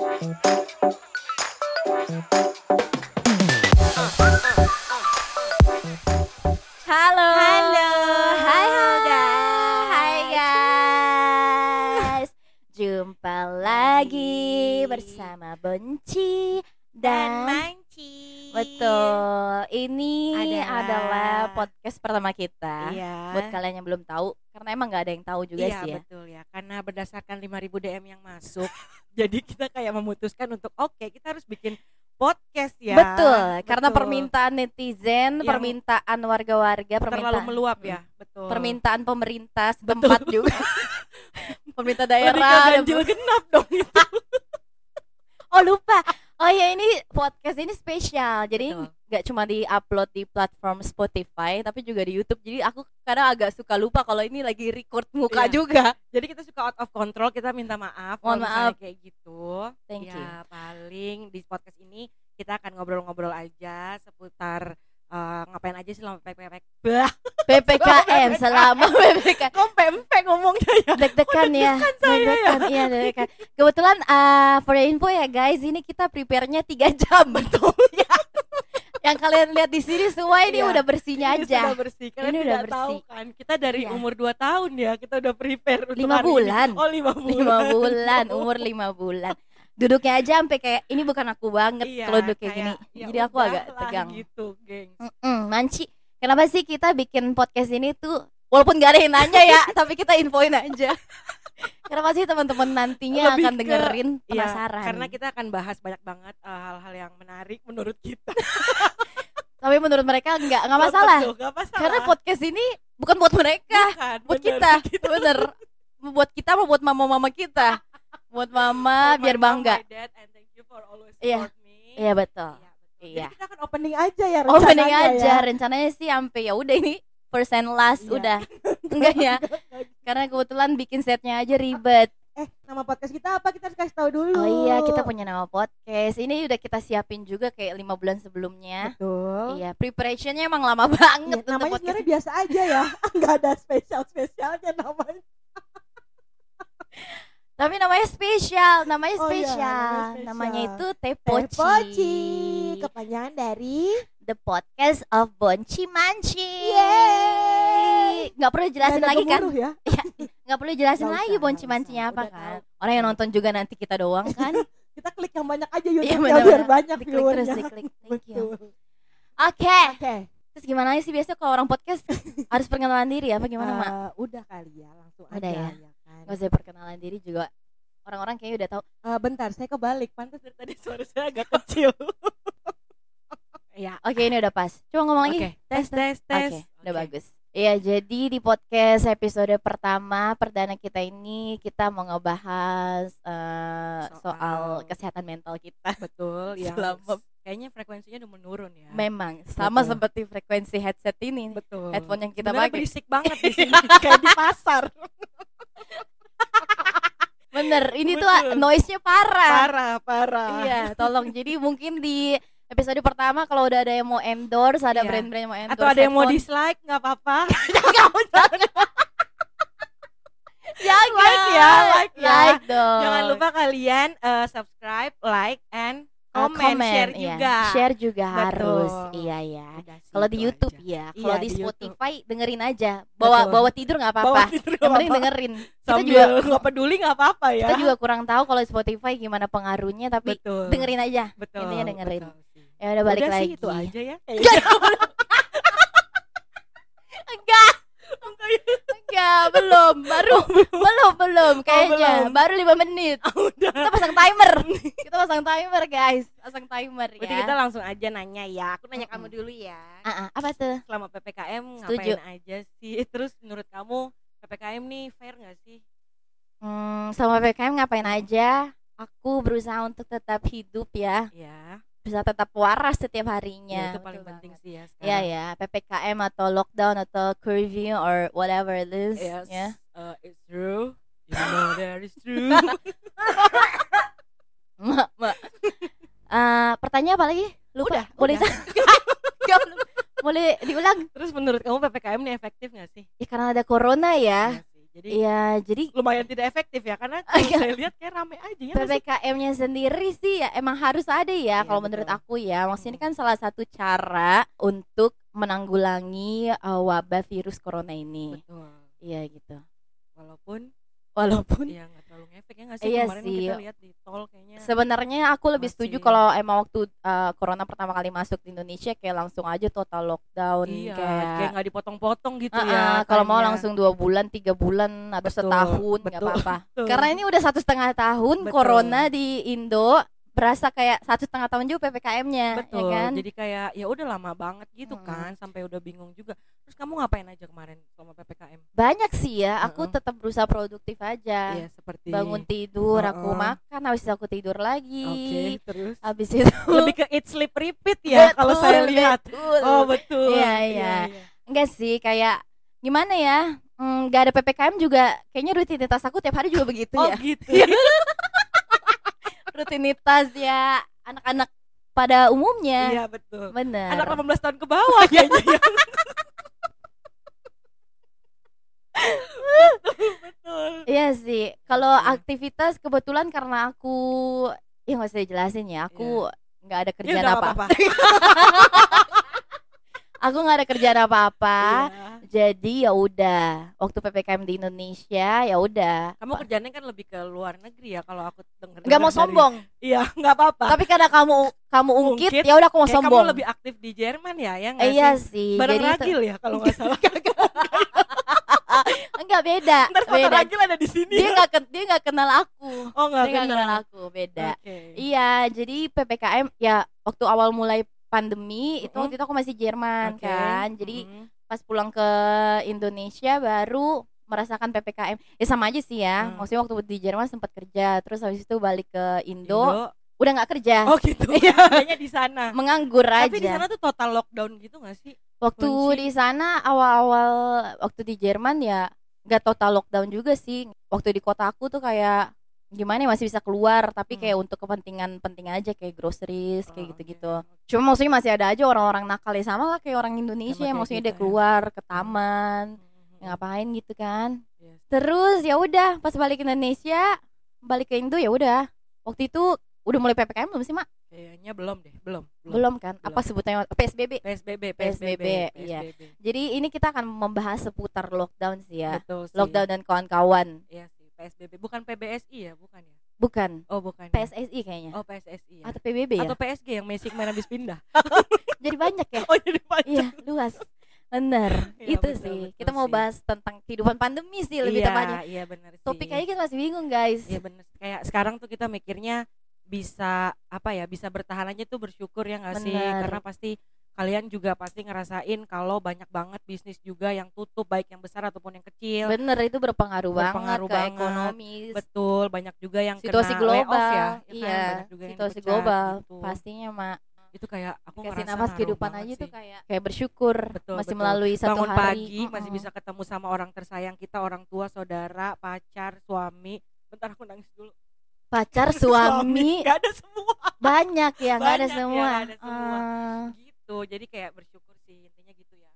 Halo. Halo. Hai guys. Hai guys. Jumpa lagi bersama Bonci dan dan Manci. betul. Ini Adalah- adalah podcast pertama kita. Iya. Buat kalian yang belum tahu, karena emang nggak ada yang tahu juga iya, sih ya. betul ya. Karena berdasarkan 5000 DM yang masuk, jadi kita kayak memutuskan untuk oke, kita harus bikin podcast ya. Betul, karena Betul. permintaan netizen, Yang permintaan warga-warga, terlalu permintaan meluap ya. Betul. permintaan pemerintah setempat juga. pemerintah daerah. ganjil genap dong itu. Oh lupa. Oh ya ini podcast ini spesial. Jadi nggak cuma di-upload di platform Spotify tapi juga di YouTube. Jadi aku kadang agak suka lupa kalau ini lagi record muka Iya. juga. Jadi kita suka out of control, kita minta maaf Mohon maaf. kayak gitu. Thank ya, you. paling di podcast ini kita akan ngobrol-ngobrol aja seputar eh, ngapain aja sih selama PPK. Bah, PPKM selama PPKM. kok pempek ngomongnya ya? Deg-degan ya. saya ya. Deg-degan iya deg-degan. Kebetulan uh, for your info ya guys, ini kita prepare-nya 3 jam betul ya. Yang kalian lihat di sini semua ini Iya. udah bersihnya Ini aja. sudah bersih. Kalian Ini tidak udah tahu bersih. kan, kita dari Iya. umur 2 tahun ya, kita udah prepare untuk Lima hari ini. bulan. Oh, 5 bulan. lima bulan umur lima bulan duduknya aja sampai kayak ini bukan aku banget Iya, kalau duduk kayak gini. ya jadi aku agak tegang. gitu, geng. Manci kenapa sih kita bikin podcast ini tuh walaupun gak ada yang nanya ya tapi kita infoin aja. Kenapa sih teman-teman nantinya Lebih akan ke- dengerin Iya, penasaran? karena kita akan bahas banyak banget eh, hal-hal yang menarik menurut kita. tapi menurut mereka nggak nggak masalah. masalah. karena podcast ini bukan buat mereka Bukan, buat bener. kita. bener buat kita apa buat mama-mama kita buat mama my biar bangga dad, and thank you for always Iya. support me. iya betul Iya, betul. Iya. Jadi kita akan opening aja ya Oh mending rencananya aja ya. rencananya sih sampai ya udah ini first and last Iya. udah enggak ya karena kebetulan bikin setnya aja ribet Eh, nama podcast kita apa? Kita harus kasih tahu dulu. oh iya kita punya nama podcast ini udah kita siapin juga kayak lima bulan sebelumnya Betul. iya preparationnya emang lama banget Iya, namanya podcast sebenarnya biasa aja ya. Enggak ada spesial-spesialnya namanya. tapi namanya spesial namanya Oh iya, spesial namanya namanya spesial. itu Tepoci Tepoci, kepanjangan dari the podcast of Bonci Manci Yeay. nggak perlu jelasin lagi kan ya. ya nggak perlu jelasin Nggak lagi usah, bonci mancinya apa Udah kan tahu. orang yang nonton juga nanti kita doang kan Kita klik yang banyak aja Iya, YouTube bener-bener. biar banyak Diklik terus, viewernya. diklik. Thank you. Oke Oke. terus gimana sih biasa kalau orang podcast harus perkenalan diri apa gimana mak Eh, udah kali ya, langsung Udah aja ya. Kan. kalau saya perkenalan diri juga orang-orang kayaknya udah tahu Eh, bentar, saya kebalik. Pantas dari tadi suara saya agak kecil. ya. oke ini udah pas coba ngomong lagi Oke, tes tes tes. Oke, udah bagus. Iya, jadi di podcast episode pertama perdana kita ini kita mau ngebahas eh, soal, Soal- kesehatan mental kita. Betul, yang Selama- kayaknya frekuensinya udah menurun ya. Memang sama Betul. seperti frekuensi headset ini. Betul. Headphone yang kita Sebenarnya pakai. berisik banget di sini kayak di pasar. Bener, ini tuh Betul. noise-nya parah. Parah, parah. Iya, tolong. Jadi mungkin di episode pertama kalau udah ada yang mau endorse, ada Iya. brand-brand yang mau endorse Atau ada yang mau dislike nggak apa-apa. jangan. Like ya, like ya. Like dong. Jangan lupa kalian eh, subscribe, like, and Uh, comment, share iya. juga. Share juga Betul. harus. Iya ya. Kalau di YouTube aja. ya, Iya, kalau di di YouTube. Spotify dengerin aja. Bawa Betul. bawa tidur nggak apa-apa. Yang penting dengerin. Kita Sambil juga nggak peduli nggak apa-apa ya. kita juga kurang tahu kalau Spotify gimana pengaruhnya tapi betul. dengerin aja. betul. intinya dengerin. betul. Ya udah balik Udah lagi. sih itu aja ya. Enggak. Enggak, belum. Baru belum belum kayaknya. belum. Baru lima menit. Udah. Kita pasang timer. kita pasang timer, guys. Pasang timer Berarti ya. kita langsung aja nanya ya. Aku nanya kamu Mm-mm. dulu ya. Ah, ah, apa tuh? Selama PPKM Setuju. ngapain aja sih? Terus menurut kamu PPKM nih fair nggak sih? Hmm, sama PPKM ngapain aja? Aku berusaha untuk tetap hidup ya, Ya. Bisa tetap waras setiap Ya, harinya. itu paling Betul penting banget. sih ya Ya sekarang. ya, PPKM atau lockdown atau curfew or whatever it is. Yes, Ya. uh, it's true. You know that is true. Mak, mak. Eh, pertanyaan apa lagi? Lupa. Udah, boleh udah. Boleh diulang? Terus menurut kamu PPKM nih efektif nggak sih? Ya karena ada corona ya. Sih. Jadi Iya, jadi lumayan tidak efektif ya karena kalau saya lihat kayak rame aja ya? PPKM-nya sendiri sih ya emang harus ada ya Iya, kalau menurut aku ya. Maksudnya ini Mm. kan salah satu cara untuk menanggulangi uh, wabah virus corona ini. betul Iya gitu. walaupun Walaupun ya nggak terlalu ngefek ya nggak sih Iya kemarin sih. kita lihat di tol kayaknya sebenarnya aku lebih setuju kalau emang waktu uh, corona pertama kali masuk di Indonesia kayak langsung aja total lockdown iya kayak kayak nggak dipotong-potong gitu Uh-uh, ya kalau mau langsung dua bulan tiga bulan atau Betul, setahun nggak apa-apa karena ini udah satu setengah tahun Betul. corona di Indo berasa kayak satu setengah tahun juga ppkm-nya betul ya kan? jadi kayak ya udah lama banget gitu Mm. kan sampai udah bingung juga. Terus kamu ngapain aja kemarin selama ppkm banyak sih ya aku Mm-mm. tetap berusaha produktif aja. Iya seperti bangun tidur aku Uh-uh. makan habis itu aku tidur lagi. Oke terus? Habis itu lebih ke eat sleep repeat ya kalau saya lihat. Betul. oh betul. Iya, iya. enggak sih kayak gimana ya mm, nggak ada ppkm juga kayaknya rutinitas aku tiap hari juga begitu oh ya. gitu rutinitas ya anak-anak pada umumnya iya betul bener anak 18 tahun ke bawah kayaknya ya. betul betul Iya sih. Kalau Iya. aktivitas kebetulan karena aku ya nggak usah dijelasin ya. Aku nggak ada ya kerjaan udah apa. Aku nggak ada kerjaan apa-apa. Iya. Jadi ya udah. Waktu ppkm di Indonesia ya udah. kamu kerjanya kan lebih ke luar negeri ya kalau aku dengar Nggak mau sombong. iya nggak apa-apa Tapi karena kamu kamu ungkit, Ungkit, ya udah aku mau sombong. kamu lebih aktif di Jerman ya ya nggak Eh, iya sih bareng Jadi Ragil ya kalau nggak salah enggak beda. ntar beda. Ragil ada di sini Dia nggak ken- dia nggak kenal aku. oh nggak Dia kenal kenal aku. Beda. Oke. Iya, jadi PPKM ya waktu awal mulai pandemi itu Mm-mm. waktu itu aku masih Jerman Oke. kan. Jadi Mhm. pas pulang ke Indonesia baru merasakan PPKM. Ya sama aja sih ya. Hmm. Maksudnya waktu di Jerman sempat kerja, terus habis itu balik ke Indo, Indo. udah nggak kerja. oh gitu Iya. kayaknya di sana Menganggur aja. tapi di sana tuh total lockdown gitu nggak sih waktu kunci. di sana awal-awal waktu di Jerman ya nggak total lockdown juga sih. Waktu di kota aku tuh kayak gimana ya masih bisa keluar tapi Hmm. kayak untuk kepentingan penting aja kayak groceries kayak Oh, gitu-gitu. oke. Cuma maksudnya masih ada aja orang-orang nakal ya sama lah kayak orang Indonesia yang maksudnya dia ya. keluar ke taman Mhm. ngapain gitu kan. Yes. Terus ya udah pas balik ke Indonesia balik ke Indo ya udah waktu itu udah mulai ppkm belum sih mak? kayaknya belum deh belum Belum kan? Belum. Apa sebutannya PSBB? PSBB PSBB, iya. PSBB. Jadi ini kita akan membahas seputar lockdown sih ya. betul sih. Lockdown dan kawan-kawan. Iya sih PSBB bukan PBSI ya bukan ya Bukan oh bukan ya? PSSI kayaknya. oh PSSI ya Atau PBB ya? atau PSG yang Messi kemarin habis pindah Jadi banyak ya. oh jadi panjang iya, luas. Bener. Iya, itu betul, sih. betul Kita mau sih. bahas tentang kehidupan pandemi sih lebih iya, tepatnya. iya benar sih Topik aja kita masih bingung, guys. Iya bener kayak sekarang tuh kita mikirnya bisa apa ya bisa bertahan aja tuh bersyukur ya nggak sih karena pasti kalian juga pasti ngerasain kalau banyak banget bisnis juga yang tutup baik yang besar ataupun yang kecil Bener itu berpengaruh, Berpengaruh banget ke banget. ekonomi. betul banyak juga yang Situasi kena global. ya, ya kan? iya, banyak juga yang situasi dipecat global. gitu. Pastinya, Mak. itu kayak aku Kasih nafas kehidupan aja tuh kayak kayak bersyukur Betul, masih betul. melalui satu bangun hari. pagi masih bisa ketemu sama orang tersayang kita orang tua saudara pacar suami bentar aku nangis dulu pacar suami Gak ada semua banyak ya ada Banyak ya, semua, nggak ada semua. Ah. Gitu. Jadi kayak bersyukur sih intinya gitu ya.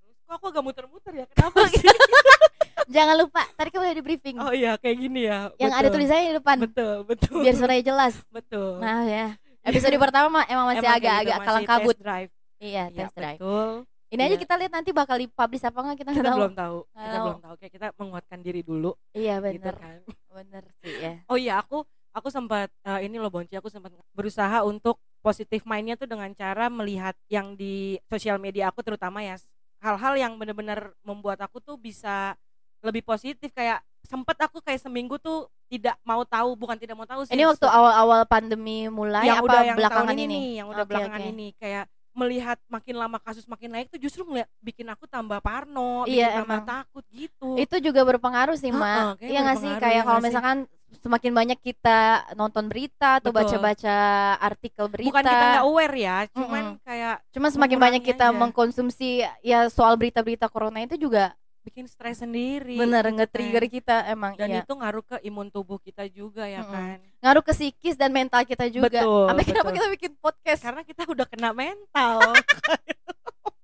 Terus kok aku agak muter-muter ya? Kenapa sih jangan lupa tadi kamu udah di briefing oh iya kayak gini ya. Yang ada betul. tulisannya di depan. Betul betul. Biar suaranya jelas. Betul. Nah ya. Episode pertama emang masih agak-agak gitu, kalang kabut. drive. Iya Iya, test drive. betul. Ini aja Iya. kita lihat nanti bakal dipublish apa enggak kita kita tahu. belum tahu. Kita Tahu. belum tahu. Kayak kita menguatkan diri dulu. Iya gitu bener. kan. Bener sih ya. Oh iya aku aku sempat eh, ini loh Bonci aku sempat berusaha untuk positif mindnya tuh dengan cara melihat yang di sosial media aku terutama ya hal-hal yang benar-benar membuat aku tuh bisa lebih positif kayak sempet aku kayak seminggu tuh tidak mau tahu bukan tidak mau tahu sih ini waktu awal-awal pandemi mulai yang apa udah yang belakangan tahun ini, ini yang udah Oke, belakangan oke. ini kayak melihat makin lama kasus makin naik tuh justru ngeliat bikin aku tambah parno, Iya, bikin tambah emang. takut gitu. itu juga berpengaruh sih mak iya nggak sih berpengaruh, kayak ya kalau misalkan semakin banyak kita nonton berita atau baca-baca artikel berita Bukan kita nggak aware ya, cuman Mm-mm. kayak cuma semakin banyak kita aja. mengkonsumsi ya soal berita-berita corona itu juga bikin stres sendiri. bener gitu nge-trigger kan. kita emang Dan iya itu ngaruh ke imun tubuh kita juga ya Mm-mm. kan. ngaruh ke psikis dan mental kita juga Betul, Sampai kenapa betul. kita bikin podcast Karena kita udah kena mental.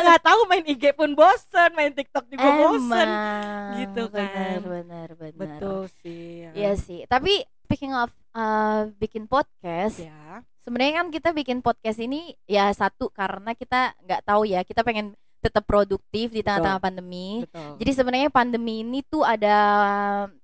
udah nggak tahu main IG pun bosen main TikTok juga bosen. Emang, gitu benar, kan. benar benar. Betul sih ya. Iya sih. Tapi speaking of uh, bikin podcast ya. sebenarnya kan kita bikin podcast ini ya satu karena kita nggak tahu ya kita pengen tetap produktif di tengah-tengah pandemi. Betul. Jadi sebenarnya pandemi ini tuh ada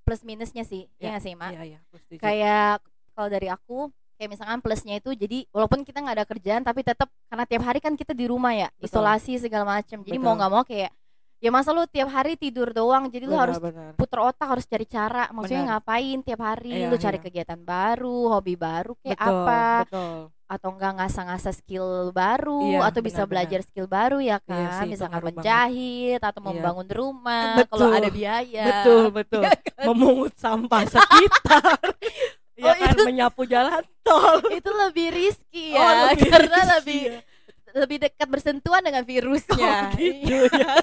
plus minusnya sih ya, Ya, nggak sih mak? Iya iya. Aku setuju. kayak kalau dari aku kayak misalkan plusnya itu jadi walaupun kita nggak ada kerjaan tapi tetap karena tiap hari kan kita di rumah ya Betul. isolasi segala macam jadi mau Betul. nggak mau kayak ya masa lu tiap hari tidur doang jadi lu Benar, harus benar. puter otak harus cari cara maksudnya Benar. ngapain tiap hari Iya, lu cari iya. kegiatan baru hobi baru kayak betul, apa betul atau enggak ngasah-ngasah skill baru Iya, atau bisa benar-benar. belajar skill baru ya Iya kan sih, itu misalkan ngaruh banget. menjahit atau Iya. membangun rumah Betul. kalau ada biaya betul betul Iya kan? memungut sampah sekitar Oh, ya kan itu- menyapu jalan tol itu lebih risky Oh, ya lebih karena risky lebih ya. lebih dekat bersentuhan dengan virusnya Oh, gitu ya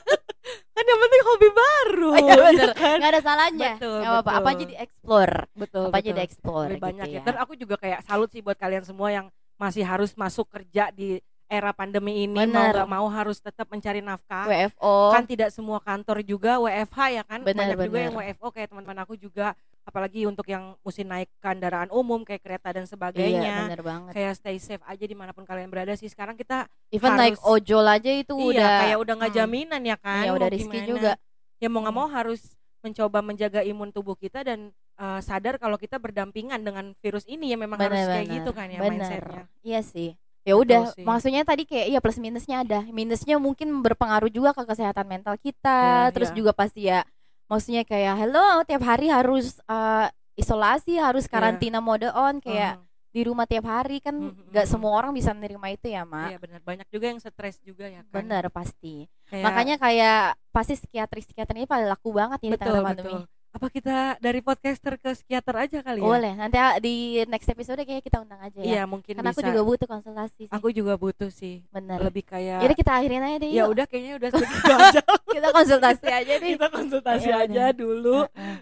kan yang penting hobi baru Oh, iya, bener. kan? nggak ada salahnya Betul, nggak apa-apa apa aja di explore betul apa aja betul. di explore lebih gitu banyak ya. ya Dan aku juga kayak salut sih buat kalian semua yang masih harus masuk kerja di era pandemi ini mau Bener. nggak mau harus tetap mencari nafkah. WFO Kan tidak semua kantor juga WFH ya kan. Bener, Banyak juga bener. yang WFO kayak teman-teman aku juga apalagi untuk yang mesti naik kendaraan umum kayak kereta dan iya sebagainya. bener banget kayak stay safe aja di mana pun kalian berada sih. Sekarang kita even naik harus- ojol aja itu iya udah kayak udah nggak hmm, jaminan ya kan. iya mau udah gimana. juga Ya mau nggak Hmm. mau harus mencoba menjaga imun tubuh kita dan uh, sadar kalau kita berdampingan dengan virus ini ya memang harus kayak Bener-bener. gitu kan ya Bener. mindsetnya. Iya sih. Ya udah, maksudnya tadi kayak iya plus minusnya ada. Minusnya mungkin berpengaruh juga ke kesehatan mental kita. Ya, terus ya. juga pasti ya maksudnya kayak hello tiap hari harus eh, isolasi, harus karantina mode on kayak Mhm. di rumah tiap hari kan Mhm, nggak mhm. semua orang bisa menerima itu ya, Mak. Iya benar banyak juga yang stres juga ya kan. Bener pasti. Kayak- Makanya kayak pasti psikiatri-psikiatri ini paling laku banget ini betul pandemi. betul. Apa kita dari podcaster ke psikiater aja kali ya? Boleh. Nanti ah, di next episode kayaknya kita undang aja ya. Iya mungkin Karena aku bisa. juga butuh konsultasi sih. Aku juga butuh sih. Bener. Lebih kayak Jadi kita akhirin aja deh ya udah kayaknya udah segitu aja. kita konsultasi aja deh. kita konsultasi Iya, aja dulu. Heeh.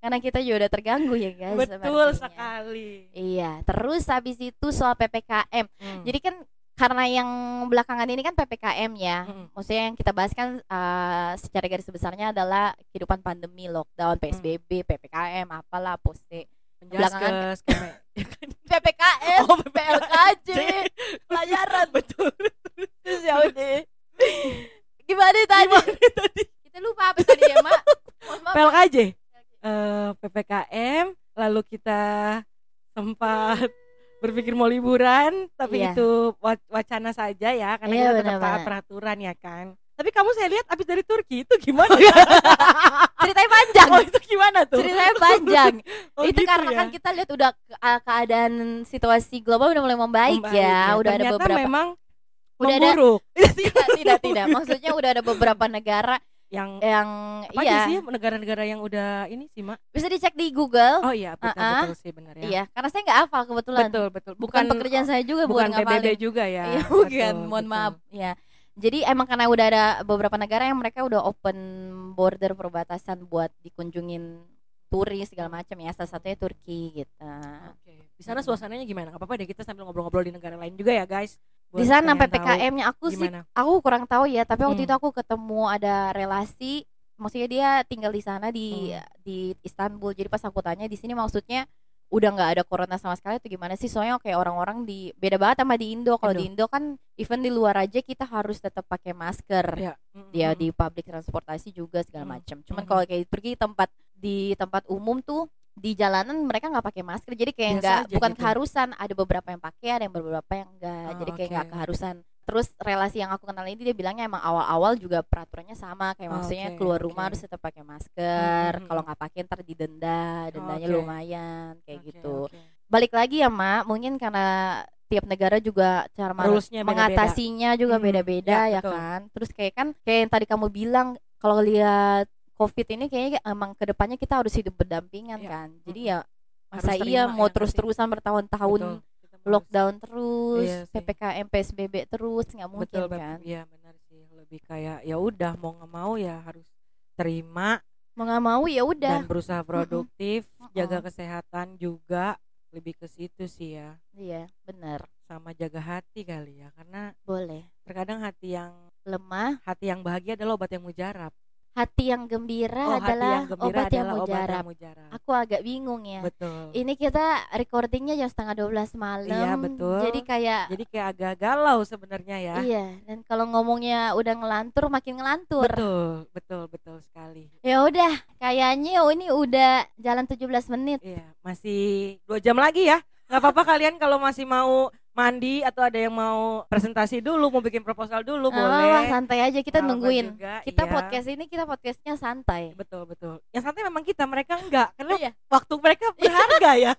Karena kita juga udah terganggu ya guys. Betul sepertinya. sekali. Iya. Terus habis itu soal ppkm. Hmm. Jadi kan karena yang belakangan ini kan ppkm ya. Mm-mm. Maksudnya yang kita bahas kan uh, secara garis besarnya adalah kehidupan pandemi, lockdown, psbb, ppkm, apalah poste. belakangan- ppkm, Oh, PLKJ, pelajaran. betul. Terus ya udah. Gimana tadi? Kita lupa apa tadi ya, Mak? PLKJ eh, PPKM lalu kita sempat berpikir mau liburan tapi Iya. itu wa- wacana saja ya karena Iya, kita tetap taat peraturan ya kan tapi kamu saya lihat habis dari Turki itu gimana Ceritanya panjang. oh itu gimana tuh Ceritanya panjang. Oh, itu gitu karena ya? kan kita lihat udah ke- keadaan situasi global udah mulai membaik, Membaik ya. Udah ada Ternyata beberapa memang Udah ada- memburuk tidak tidak tidak. Maksudnya udah ada beberapa negara yang yang apa iya sih negara-negara yang udah ini sih mak bisa dicek di Google. oh iya betul Uh-uh. betul sih benar ya Iya, karena saya nggak hafal kebetulan. betul betul Bukan, pekerjaan saya juga bukan bukan, PBB ngapalin. juga ya Iya, bukan. Betul, Mohon betul. maaf. Ya. Jadi emang karena udah ada beberapa negara yang mereka udah open border perbatasan buat dikunjungin turis segala macam ya. Salah satunya Turki gitu. Oke. Di sana suasananya gimana? Gak apa-apa deh kita sambil ngobrol-ngobrol di negara lain juga ya guys. Di sana PPKM-nya aku sih gimana? aku kurang tahu ya tapi waktu Hmm. itu aku ketemu ada relasi maksudnya dia tinggal di sana di Hmm. di Istanbul jadi pas aku tanya di sini maksudnya udah nggak ada corona sama sekali atau gimana sih soalnya kayak orang-orang di beda banget sama di Indo kalau di Indo kan even di luar aja kita harus tetap pakai masker Ya. dia Mm-mm. di public transportasi juga segala Hmm. macam cuman Mhm. kalau kayak pergi tempat di tempat umum tuh di jalanan mereka nggak pakai masker jadi kayak nggak bukan gitu. keharusan ada beberapa yang pakai ada yang beberapa yang enggak Oh, jadi kayak nggak keharusan terus relasi yang aku kenal ini dia bilangnya emang awal-awal juga peraturannya sama kayak Oh, maksudnya keluar rumah harus tetap pakai masker Mhm, kalau nggak pakai ntar didenda dendanya oke. lumayan kayak Oke, gitu oke. balik lagi ya mak mungkin karena tiap negara juga cara Rulesnya mengatasinya juga Hmm, beda-beda ya, ya, betul. kan terus kayak kan kayak yang tadi kamu bilang kalau lihat covid ini kayaknya emang ke depannya kita harus hidup berdampingan Ya, kan jadi ya masa iya ya mau nggak terus-terusan bertahun-tahun lockdown terus Iya sih. ppkm psbb terus nggak mungkin betul, betul. kan Iya benar sih. Lebih kayak ya udah mau nggak mau ya harus terima mau nggak mau ya udah dan berusaha produktif, Mm-mm. jaga kesehatan juga lebih ke situ sih ya. iya benar sama jaga hati kali ya karena Boleh. terkadang hati yang Lemah, hati yang bahagia adalah obat yang mujarab hati yang gembira oh hati adalah yang gembira obat yang adalah obat mujarab. yang mujarab Aku agak bingung ya. betul Ini kita recordingnya jam setengah 12 malam. Iya, betul. Jadi kayak jadi kayak agak galau sebenarnya ya Iya, dan kalau ngomongnya udah ngelantur makin ngelantur. betul betul betul sekali Ya udah, kayaknya oh ini udah jalan 17 menit. iya masih dua jam lagi ya nggak apa-apa kalian kalau masih mau mandi atau ada yang mau presentasi dulu mau bikin proposal dulu Nggak boleh santai aja kita apa-apa nungguin. juga, Kita iya. podcast ini kita podcastnya santai. betul betul yang santai memang kita mereka enggak karena Iya. waktu mereka berharga ya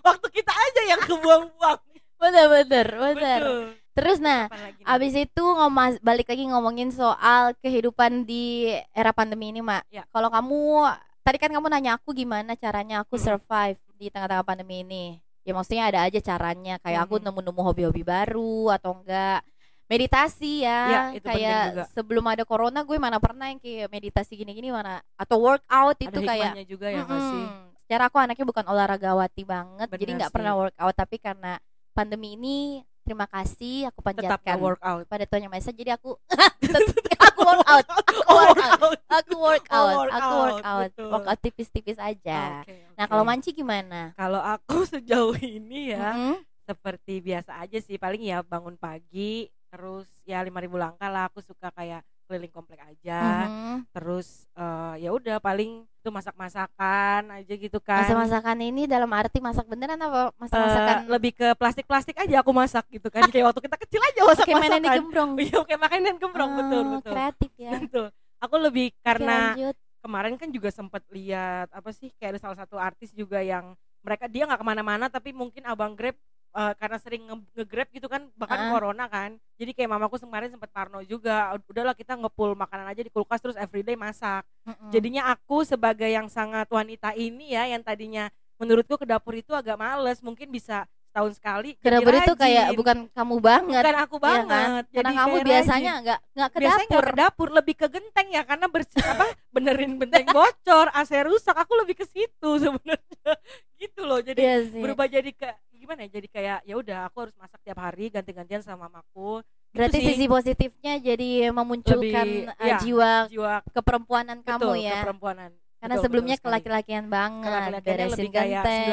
waktu kita aja yang kebuang-buang Bener bener bener. betul Terus nah, abis itu ngomas balik lagi ngomongin soal kehidupan di era pandemi ini, Mak. Ya. Kalau kamu tadi kan kamu nanya aku gimana caranya aku survive di tengah-tengah pandemi ini. Ya maksudnya ada aja caranya kayak aku Mhm. nemu-nemu hobi-hobi baru atau enggak meditasi ya, Ya, itu kayak juga. sebelum ada corona gue mana pernah yang kayak meditasi gini-gini mana atau workout ada itu kayak hikmahnya juga ya nggak sih Mm-mm. Secara aku anaknya bukan olahragawati banget, jadi Bener nggak sih. pernah workout. Tapi karena pandemi ini, terima kasih aku tetap panjatkan workout pada Tuhan yang Maha Esa. Jadi aku aku workout, aku Oh, workout, aku workout, Oh, aku workout, workout, betul. workout tipis-tipis aja. Nah kalau Manci gimana? kalau aku sejauh ini ya seperti biasa aja sih paling ya bangun pagi terus ya 5000 langkah lah aku suka kayak keliling komplek aja Mhm. terus eh, ya udah paling itu masak-masakan aja gitu kan. Masak-masakan ini dalam arti masak beneran apa masak-masakan? Lebih ke plastik-plastik aja aku masak gitu kan. Kayak waktu kita kecil aja masak kayak mainan masakan gembrong? iya kayak makanan gembrong. Betul Oh, betul. Kreatif ya. betul. Aku lebih karena kemarin kan juga sempat lihat apa sih kayak ada salah satu artis juga yang mereka dia nggak ke mana-mana tapi mungkin abang grab eh, karena sering nge- nge-grab gitu kan bahkan Ah. corona kan jadi kayak mamaku kemarin sempat parno juga udahlah kita ngepul makanan aja di kulkas terus everyday masak Mm-mm. jadinya aku sebagai yang sangat wanita ini ya yang tadinya menurutku ke dapur itu agak males mungkin bisa setahun sekali ke dapur itu kayak rajin. bukan kamu banget bukan aku Iya banget kan? jadi karena kamu biasanya rajin. nggak nggak ke biasanya dapur ke dapur lebih ke genteng ya karena bersih apa benerin benteng bocor AC rusak aku lebih ke situ sebenarnya gitu loh jadi Iya sih. berubah jadi ke gimana ya? Jadi kayak ya udah aku harus masak tiap hari ganti-gantian sama mamaku. Gitu berarti sih. sisi positifnya jadi memunculkan Lebih, uh, iya, jiwa jiwa keperempuanan kamu betul, ya? keperempuanan. Karena Betul, sebelumnya kelaki-lakian banget Kelaki-lakiannya beresin lebih kayak genteng.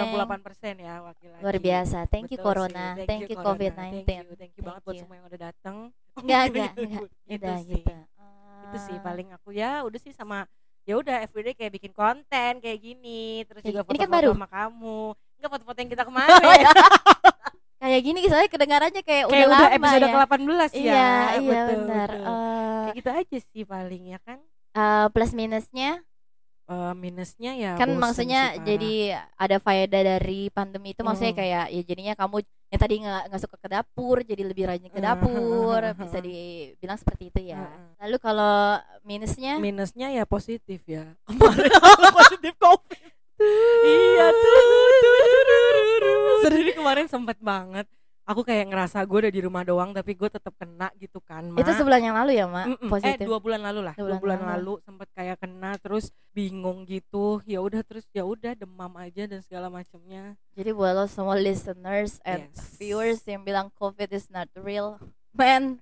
98% ya laki-laki. Luar biasa. Thank you Betul corona. Sih. thank, you Corona. covid 19 thank you, thank you Thank banget buat you. semua yang udah datang enggak enggak Gitu enggak sih. udah gitu itu sih Ah. paling aku ya udah sih sama ya udah everyday kayak bikin konten kayak gini terus juga kan foto-foto baru. sama kamu enggak foto-foto yang kita kemarin. Kayak gini soalnya kedengarannya kayak, kayak udah, udah lama episode ya. ke-18 ya. Iya iya betul, benar. betul. Eh, kayak gitu aja sih paling ya kan? eh, plus minusnya? Eh, minusnya ya kan maksudnya sih, jadi ada faedah dari pandemi itu maksudnya Hmm. kayak ya jadinya kamu yang tadi nggak nggak suka ke dapur jadi lebih rajin ke Hmm. dapur bisa dibilang seperti itu ya. Hmm. lalu kalau minusnya? Minusnya ya positif ya. Kemarin positif covid iya tuh sendiri kemarin sempet banget aku kayak ngerasa gue udah di rumah doang tapi gue tetap kena gitu kan Mak. itu sebulan yang lalu ya mak Mm-mm. positif. eh dua bulan lalu lah Dua dua bulan bulan, lalu. lalu sempet kayak kena terus bingung gitu ya udah terus ya udah demam aja dan segala macamnya jadi buat lo semua listeners and Yes. viewers yang bilang covid is not real man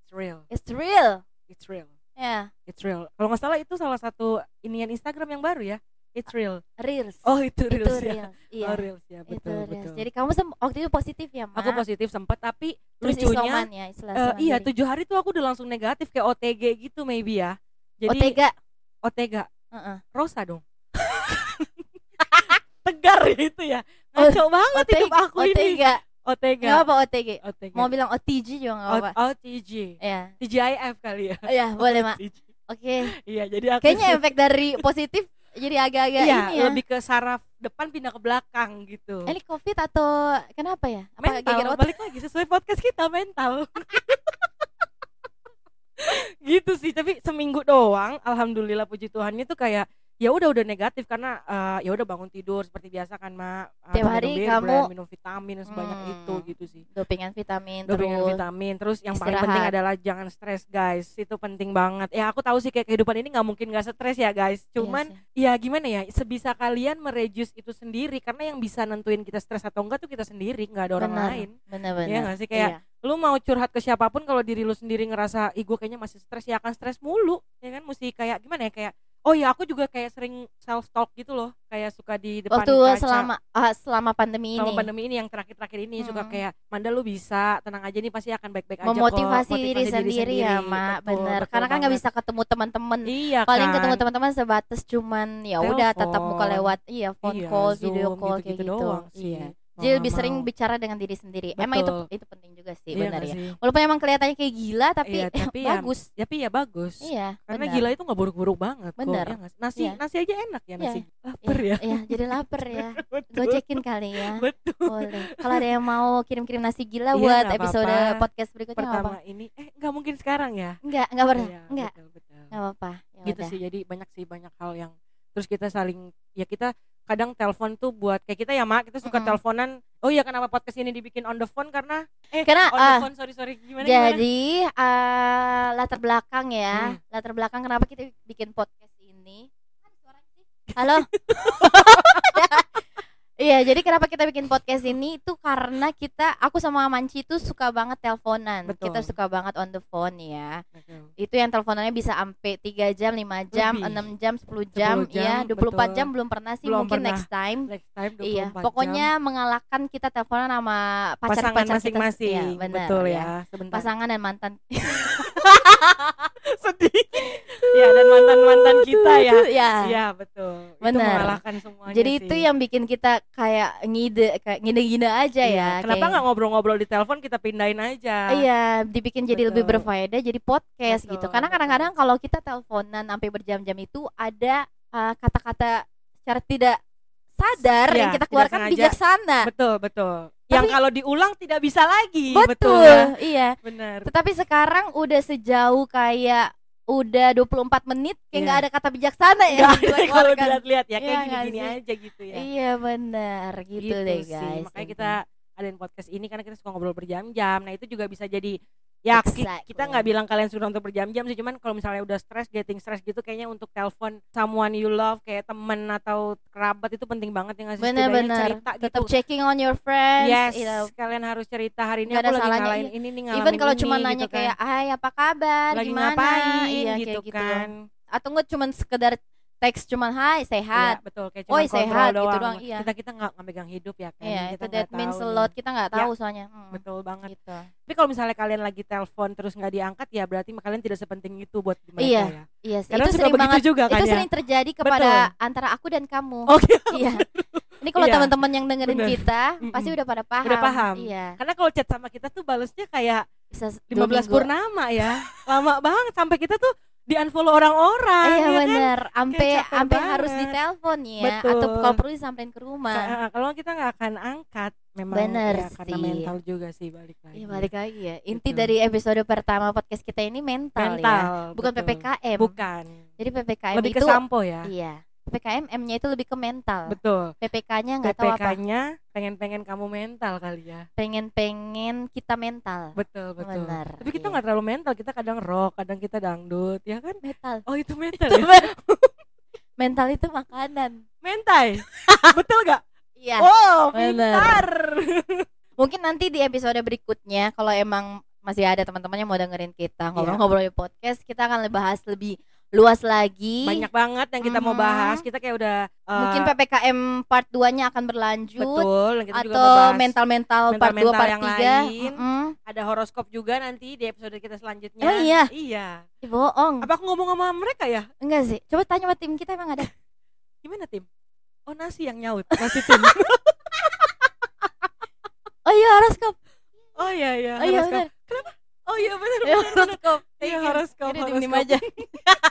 it's real. it's real. It's real. Ya it's real. Kalau nggak salah itu salah satu inian Instagram yang baru ya it's real reals oh itu itu real ya iya oh reels ya itu betul reals betul jadi kamu waktu itu positif ya mak aku positif sempet tapi terus lucunya isoman ya Eh, iya tujuh hari tuh aku udah langsung negatif kayak OTG gitu maybe ya jadi Otega OTG Heeh. Rosa dong tegar itu ya ngaco banget hidup aku ini Otega OTG nggak apa OTG OTG mau bilang OTG juga nggak apa O- OTG ya TGIF kali ya ya boleh mak OTG. oke iya jadi aku kayaknya efek dari positif jadi agak-agak iya ini ya. lebih ke saraf depan pindah ke belakang gitu. Ini covid atau kenapa ya? Apa mental balik lagi sesuai podcast kita mental. Gitu sih tapi seminggu doang alhamdulillah puji Tuhan itu kayak ya udah udah negatif karena eh, ya udah bangun tidur seperti biasa kan mak Eh, Tiap minum hari bir kamu- brand, minum vitamin sebanyak Hmm. itu gitu sih dopingan vitamin dopingan terus vitamin terus yang paling penting istirahat. adalah jangan stres guys itu penting banget ya aku tahu sih kayak kehidupan ini nggak mungkin nggak stres ya guys Iya cuman sih. ya gimana ya sebisa kalian mereduce itu sendiri karena yang bisa nentuin kita stres atau enggak tuh kita sendiri nggak ada orang Benar. lain bener-bener Iya nggak sih? Kayak Iya. lu mau curhat ke siapa pun kalau diri lu sendiri ngerasa ih gue kayaknya masih stres ya akan stres mulu ya kan mesti kayak gimana ya kayak oh ya aku juga kayak sering self talk gitu loh kayak suka di depan waktu kaca. selama ah, selama pandemi selama ini. pandemi ini yang terakhir-terakhir ini suka Mm-mm. kayak Manda lu bisa tenang aja nih pasti akan baik-baik aja kok memotivasi diri Motivasi sendiri ya mak bener betul karena kan nggak bisa ketemu teman-teman. Iya paling kan? ketemu teman-teman sebatas cuman ya udah tatap muka lewat iya phone Iya, call video call kayak gitu-gitu gitu. doang sih. iya jadi nggak lebih sering bicara dengan diri sendiri emang itu Betul. itu penting juga sih Iya benar nggak ya sih? walaupun emang kelihatannya kayak gila tapi, Iya, tapi ya- bagus tapi ya bagus iya karena benar. gila itu nggak buruk-buruk banget kok, Bener. ya nggak nasi Iya. nasi aja enak ya Iya. nasi lapar iya, ya iya jadi lapar ya betul gojekin kali ya betul boleh kalau ada yang mau kirim-kirim nasi gila Iya, buat nggak episode apa-apa. podcast berikutnya nggak apa pertama ini eh nggak mungkin sekarang ya enggak enggak pernah Iya, betul, betul. enggak apa-apa ya gitu udah. sih jadi banyak sih banyak hal yang terus kita saling ya kita kadang telepon tuh buat kayak kita ya mak kita suka Mm-mm. teleponan oh iya kenapa podcast ini dibikin on the phone karena eh Karena, on the ah, phone sorry sorry gimana gimana Jadi eh, latar belakang ya, Hmm. latar belakang kenapa kita bikin podcast ini? Halo. Iya, jadi kenapa kita bikin podcast ini itu karena kita aku sama Manci itu suka banget teleponan. Betul. Kita suka banget on the phone ya. Betul. Itu yang teleponannya bisa sampai 3 jam, 5 jam, Lebih. 6 jam, 10 jam, 10 jam, ya, 24 betul. jam belum pernah sih, Belum mungkin pernah. next time. next time 24 Iya, jam. pokoknya mengalahkan kita teleponan sama pacar-pacar masing-masing Iya, benar, betul ya. ya sebentar Pasangan dan mantan. sedih ya dan mantan mantan kita ya ya. iya betul itu mengalahkan semuanya Jadi sih. itu yang bikin kita kayak ngide kayak ngide-ngide aja Iya. ya. kenapa nggak ngobrol-ngobrol di telepon kita pindahin aja Iya, dibikin jadi lebih Betul. berfaedah jadi podcast gitu. Betul, Karena betul. kadang-kadang kalau kita teleponan sampai berjam-jam itu ada uh, kata-kata secara tidak sadar Iya, yang kita keluarkan sengaja. bijaksana. betul betul yang Tapi- kalau diulang tidak bisa lagi Betul, ya iya. benar Tetapi sekarang udah sejauh kayak udah 24 menit kayak Iya. nggak ada kata bijaksana ya. Kalau dilihat-lihat ya kayak Iya gini-gini sih? aja gitu ya Iya benar gitu, deh sih. guys. makanya kita adain podcast ini karena kita suka ngobrol berjam-jam nah itu juga bisa jadi ya Exactly. kita nggak bilang kalian sudah untuk berjam-jam sih cuman kalau misalnya udah stres getting stress gitu kayaknya untuk telepon someone you love kayak temen atau kerabat itu penting banget ya nggak sih Setidaknya benar-benar cerita tetap gitu checking on your friends yes you know. kalian harus cerita hari ini Nggak aku ada lagi salahnya, ngalahin iya. ini nih ngalamin even kalau cuma gitu nanya kan. kayak hai apa kabar lagi gimana ngapain iya gitu gitu kan atau enggak cuma sekedar teks cuman hai sehat. Iya, betul kayak Oi, cuma sehat, gitu doang. doang, iya. kita kita nggak megang hidup ya kan iya kita that means tahu a lot kita nggak Ya, tahu soalnya Hmm, betul banget. Gitu. Tapi kalau misalnya kalian lagi telepon terus nggak diangkat ya berarti kalian tidak sepenting itu buat mereka Iya, ya. iya sih. Karena itu sering banget juga kan itu ya. sering terjadi kepada antara aku dan kamu. Oke iya. ini kalau Iya, teman-teman yang dengerin bener. kita pasti udah pada paham. Udah paham. iya. Karena kalau chat sama kita tuh balesnya kayak bisa dua 15 minggu. purnama ya. Lama banget. Sampai kita tuh di unfollow orang-orang iya ya kan? bener sampai capek sampai harus banget. ditelepon ya Betul. atau kalau perlu disamperin ke rumah Ka- kalau kita nggak akan angkat memang Bener ya, karena sih. mental juga sih balik lagi Iya balik lagi ya. Inti Betul. dari episode pertama podcast kita ini mental, ya. mental Bukan betul. PPKM. bukan Jadi PPKM lebih itu ke sampo ya iya. PPKM M-nya itu lebih ke mental. betul PPK-nya nggak tahu apa. PPK-nya pengen-pengen kamu mental kali ya Pengen-pengen kita mental. betul betul Benar, tapi kita iya. nggak terlalu mental kita kadang rock kadang kita dangdut ya kan Mental. oh itu mental Itu ya men- mental itu makanan. mentai betul gak Iya. wow bener. pintar Mungkin nanti di episode berikutnya kalau emang masih ada teman-teman yang mau dengerin kita ngobrol-ngobrol di podcast, kita akan bahas lebih luas lagi. banyak banget yang kita mau Mhm. bahas kita kayak udah uh, Mungkin PPKM part 2-nya akan berlanjut. betul kita atau mau mental-mental part 2 mental-mental part yang 3 lain. Mm-mm. ada horoskop juga nanti di episode kita selanjutnya Oh iya? iya bohong apa aku ngomong sama mereka ya enggak sih coba tanya sama tim kita emang ada gimana tim oh nasi yang nyaut nasi tim oh iya horoskop oh iya iya oh iya horoskop. benar oh iya benar Iya, benar, horoskop Iya, horoskop, diem-diem horoskop. aja.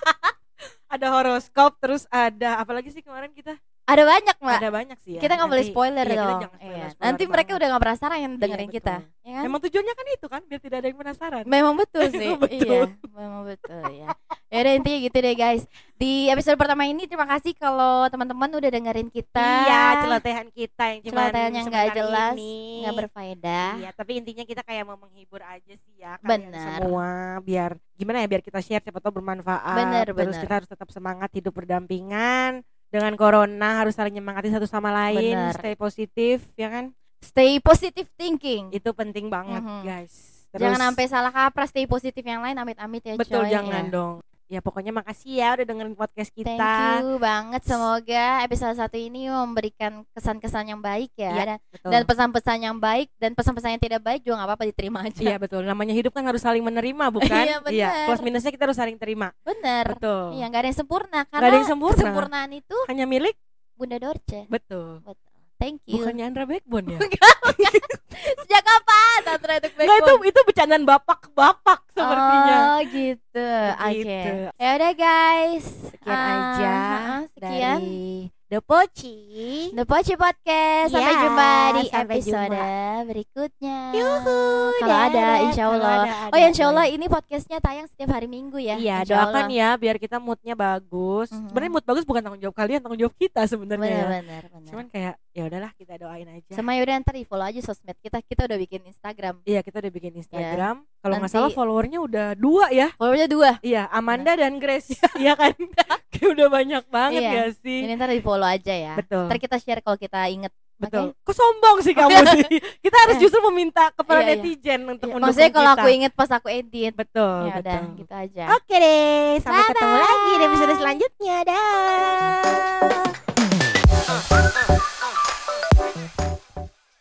Ada horoskop terus ada apa lagi sih kemarin kita Ada banyak mbak. Ada banyak sih ya. kita nggak boleh spoiler iya, kita dong. jangan Iya. spoiler-spoiler Nanti mereka banget. udah nggak penasaran yang dengerin Iya, kita. Ya kan? Emang tujuannya kan itu kan biar tidak ada yang penasaran. Memang betul sih. Memang betul. Iya, memang betul ya. Ya udah intinya gitu deh guys. Di episode pertama ini terima kasih kalau teman-teman udah dengerin kita. Iya, celotehan kita yang cuma Celotehan yang nggak jelas, nggak berfaedah. Iya, tapi intinya kita kayak mau menghibur aja sih ya kalian Benar. semua biar gimana ya biar kita share siapa tahu bermanfaat. Benar, Terus benar. kita harus tetap semangat hidup berdampingan dengan corona harus saling menyemangati satu sama lain, Benar. stay positif ya kan? Stay positive thinking. Itu penting banget, Mhm. guys. Jangan sampai salah kaprah stay positif yang lain amit-amit ya betul coy. jangan ya. dong. Ya pokoknya makasih ya udah dengerin podcast kita. Thank you banget semoga episode satu ini memberikan kesan-kesan yang baik ya Iya, dan, Betul. dan pesan-pesan yang baik dan pesan-pesan yang tidak baik juga nggak apa-apa diterima aja. Iya betul. Namanya hidup kan harus saling menerima, bukan? Iya, benar. Plus minusnya kita harus saling terima. Bener. Betul. Iya nggak ada yang sempurna karena ada yang sempurna. kesempurnaan itu Hanya milik. Bunda Dorce. Betul. Betul. Thank you. Bukannya Andra Backbone ya? Sejak kapan Tantra itu Enggak itu itu bercandaan bapak ke bapak sepertinya. Oh gitu. Oke. Begitu. Ya udah guys. Sekian Ah, aja sekian. dari The Poci. The Poci Podcast. Sampai Ya, jumpa di sampai episode jumpa. berikutnya. Yuhu, Kalau ada, insya Allah. ada, Oh ya ada, insya Allah ada. ini podcastnya tayang setiap hari Minggu ya. Iya, doakan Allah. ya biar kita moodnya bagus. Mhm. Sebenarnya mood bagus bukan tanggung jawab kalian, tanggung jawab kita sebenarnya ya. Benar-benar. benar. Cuman kayak ya udahlah kita doain aja sama yaudah ntar di follow aja sosmed kita kita udah bikin Instagram iya kita udah bikin Instagram ya. kalau nggak salah followernya udah dua ya followernya dua iya Amanda nah. dan Grace iya kan kayak udah banyak banget iya. gak sih ini ntar di follow aja ya betul ntar kita share kalau kita inget Betul. Okay. Kok sombong sih kamu oh, iya. sih? Kita harus justru meminta kepada iya, iya. netizen iya. untuk iya. mendukung Maksudnya kalau aku inget pas aku edit. Betul. Ya udah gitu aja. Oke deh, sampai Bye-bye. ketemu lagi di episode selanjutnya. Dah.